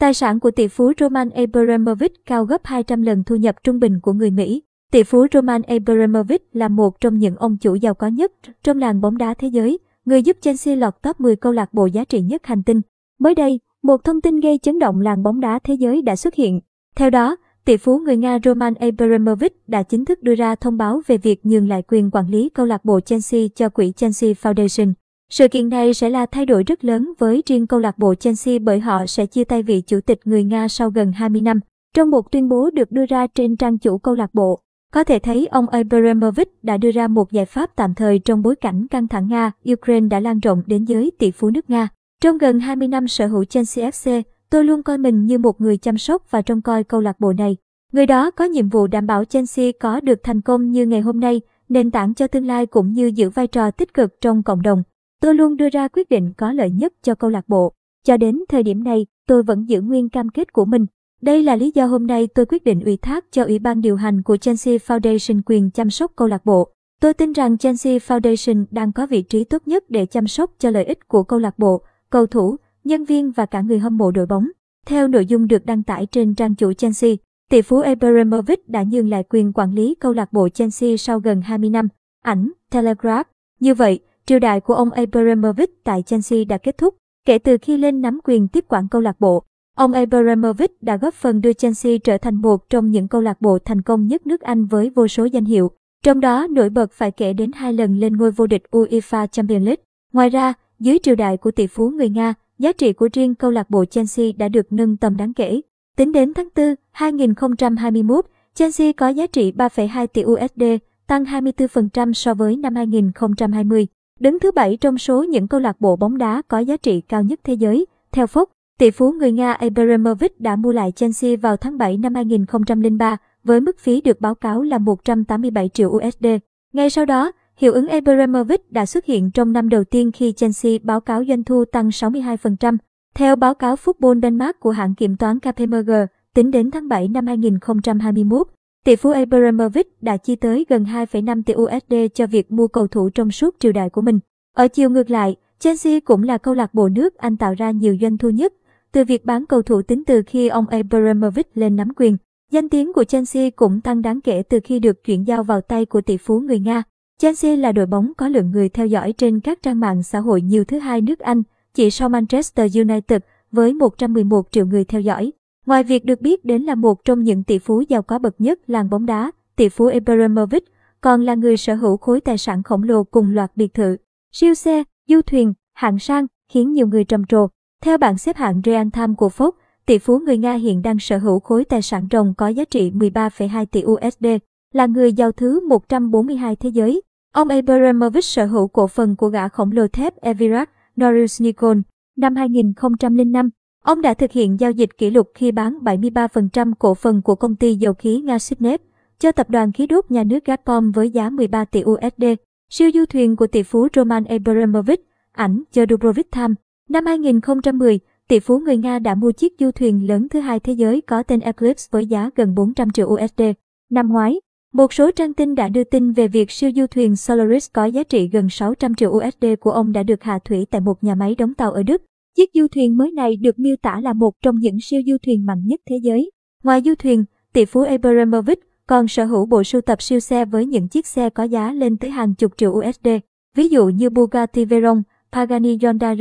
Tài sản của tỷ phú Roman Abramovich cao gấp 200 lần thu nhập trung bình của người Mỹ. Tỷ phú Roman Abramovich là một trong những ông chủ giàu có nhất trong làng bóng đá thế giới, người giúp Chelsea lọt top 10 câu lạc bộ giá trị nhất hành tinh. Mới đây, một thông tin gây chấn động làng bóng đá thế giới đã xuất hiện. Theo đó, tỷ phú người Nga Roman Abramovich đã chính thức đưa ra thông báo về việc nhường lại quyền quản lý câu lạc bộ Chelsea cho quỹ Chelsea Foundation. Sự kiện này sẽ là thay đổi rất lớn với riêng câu lạc bộ Chelsea bởi họ sẽ chia tay vị chủ tịch người Nga sau gần 20 năm. Trong một tuyên bố được đưa ra trên trang chủ câu lạc bộ, có thể thấy ông Abramovich đã đưa ra một giải pháp tạm thời trong bối cảnh căng thẳng Nga-Ukraine đã lan rộng đến giới tỷ phú nước Nga. Trong gần 20 năm sở hữu Chelsea FC, tôi luôn coi mình như một người chăm sóc và trông coi câu lạc bộ này. Người đó có nhiệm vụ đảm bảo Chelsea có được thành công như ngày hôm nay, nền tảng cho tương lai cũng như giữ vai trò tích cực trong cộng đồng. Tôi luôn đưa ra quyết định có lợi nhất cho câu lạc bộ. Cho đến thời điểm này, tôi vẫn giữ nguyên cam kết của mình. Đây là lý do hôm nay tôi quyết định ủy thác cho Ủy ban điều hành của Chelsea Foundation quyền chăm sóc câu lạc bộ. Tôi tin rằng Chelsea Foundation đang có vị trí tốt nhất để chăm sóc cho lợi ích của câu lạc bộ, cầu thủ, nhân viên và cả người hâm mộ đội bóng. Theo nội dung được đăng tải trên trang chủ Chelsea, tỷ phú Abramovich đã nhường lại quyền quản lý câu lạc bộ Chelsea sau gần 20 năm. Ảnh, Telegraph. Như vậy, triều đại của ông Abramovich tại Chelsea đã kết thúc. Kể từ khi lên nắm quyền tiếp quản câu lạc bộ, ông Abramovich đã góp phần đưa Chelsea trở thành một trong những câu lạc bộ thành công nhất nước Anh với vô số danh hiệu. Trong đó nổi bật phải kể đến hai lần lên ngôi vô địch UEFA Champions League. Ngoài ra, dưới triều đại của tỷ phú người Nga, giá trị của riêng câu lạc bộ Chelsea đã được nâng tầm đáng kể. Tính đến tháng 4, 2021, Chelsea có giá trị 3,2 tỷ USD, tăng 24% so với năm 2020. Đứng thứ bảy trong số những câu lạc bộ bóng đá có giá trị cao nhất thế giới. Theo Fox, tỷ phú người Nga Abramovich đã mua lại Chelsea vào tháng 7 năm 2003 với mức phí được báo cáo là 187 triệu USD. Ngay sau đó, hiệu ứng Abramovich đã xuất hiện trong năm đầu tiên khi Chelsea báo cáo doanh thu tăng 62%. Theo báo cáo Football Denmark của hãng kiểm toán KPMG, tính đến tháng 7 năm 2021, Tỷ phú Abramovich đã chi tới gần 2,5 tỷ USD cho việc mua cầu thủ trong suốt triều đại của mình. Ở chiều ngược lại, Chelsea cũng là câu lạc bộ nước Anh tạo ra nhiều doanh thu nhất từ việc bán cầu thủ tính từ khi ông Abramovich lên nắm quyền. Danh tiếng của Chelsea cũng tăng đáng kể từ khi được chuyển giao vào tay của tỷ phú người Nga. Chelsea là đội bóng có lượng người theo dõi trên các trang mạng xã hội nhiều thứ hai nước Anh, chỉ sau Manchester United với 111 triệu người theo dõi. Ngoài việc được biết đến là một trong những tỷ phú giàu có bậc nhất làng bóng đá, tỷ phú Abramovich còn là người sở hữu khối tài sản khổng lồ cùng loạt biệt thự, siêu xe, du thuyền, hạng sang, khiến nhiều người trầm trồ. Theo bảng xếp hạng Real Time của Forbes, tỷ phú người Nga hiện đang sở hữu khối tài sản ròng có giá trị 13,2 tỷ USD, là người giàu thứ 142 thế giới. Ông Abramovich sở hữu cổ phần của gã khổng lồ thép Evirat Norilsk-Nikon. Năm 2005, Ông đã thực hiện giao dịch kỷ lục khi bán 73% cổ phần của công ty dầu khí Nga Sipnef cho tập đoàn khí đốt nhà nước Gazprom với giá 13 tỷ USD. Siêu du thuyền của tỷ phú Roman Abramovich, ảnh cho Dubrovik Time. Năm 2010, tỷ phú người Nga đã mua chiếc du thuyền lớn thứ hai thế giới có tên Eclipse với giá gần 400 triệu USD. Năm ngoái, một số trang tin đã đưa tin về việc siêu du thuyền Solaris có giá trị gần 600 triệu USD của ông đã được hạ thủy tại một nhà máy đóng tàu ở Đức. Chiếc du thuyền mới này được miêu tả là một trong những siêu du thuyền mạnh nhất thế giới. Ngoài du thuyền, tỷ phú Abramovich còn sở hữu bộ sưu tập siêu xe với những chiếc xe có giá lên tới hàng chục triệu USD, ví dụ như Bugatti Veyron, Pagani Hyundai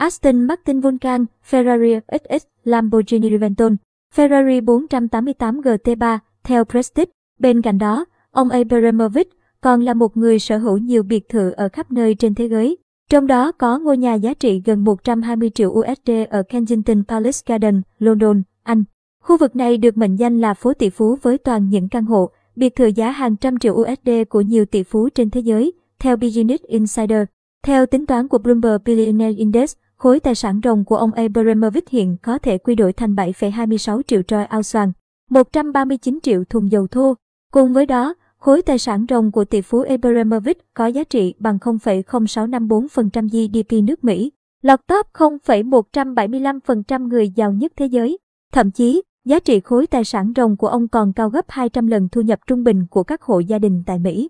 Aston Martin Vulcan, Ferrari XX, Lamborghini Reventon, Ferrari 488 GT3, theo Prestige. Bên cạnh đó, ông Abramovich còn là một người sở hữu nhiều biệt thự ở khắp nơi trên thế giới. Trong đó có ngôi nhà giá trị gần 120 triệu USD ở Kensington Palace Garden, London, Anh. Khu vực này được mệnh danh là phố tỷ phú với toàn những căn hộ, biệt thự giá hàng trăm triệu USD của nhiều tỷ phú trên thế giới, theo Business Insider. Theo tính toán của Bloomberg Billionaire Index, khối tài sản ròng của ông Abramovich hiện có thể quy đổi thành 7,26 triệu troy ao xoàn, 139 triệu thùng dầu thô. Cùng với đó, Khối tài sản ròng của tỷ phú Abramovich có giá trị bằng 0,0654% GDP nước Mỹ, lọt top 0,175% người giàu nhất thế giới. Thậm chí, giá trị khối tài sản ròng của ông còn cao gấp 200 lần thu nhập trung bình của các hộ gia đình tại Mỹ.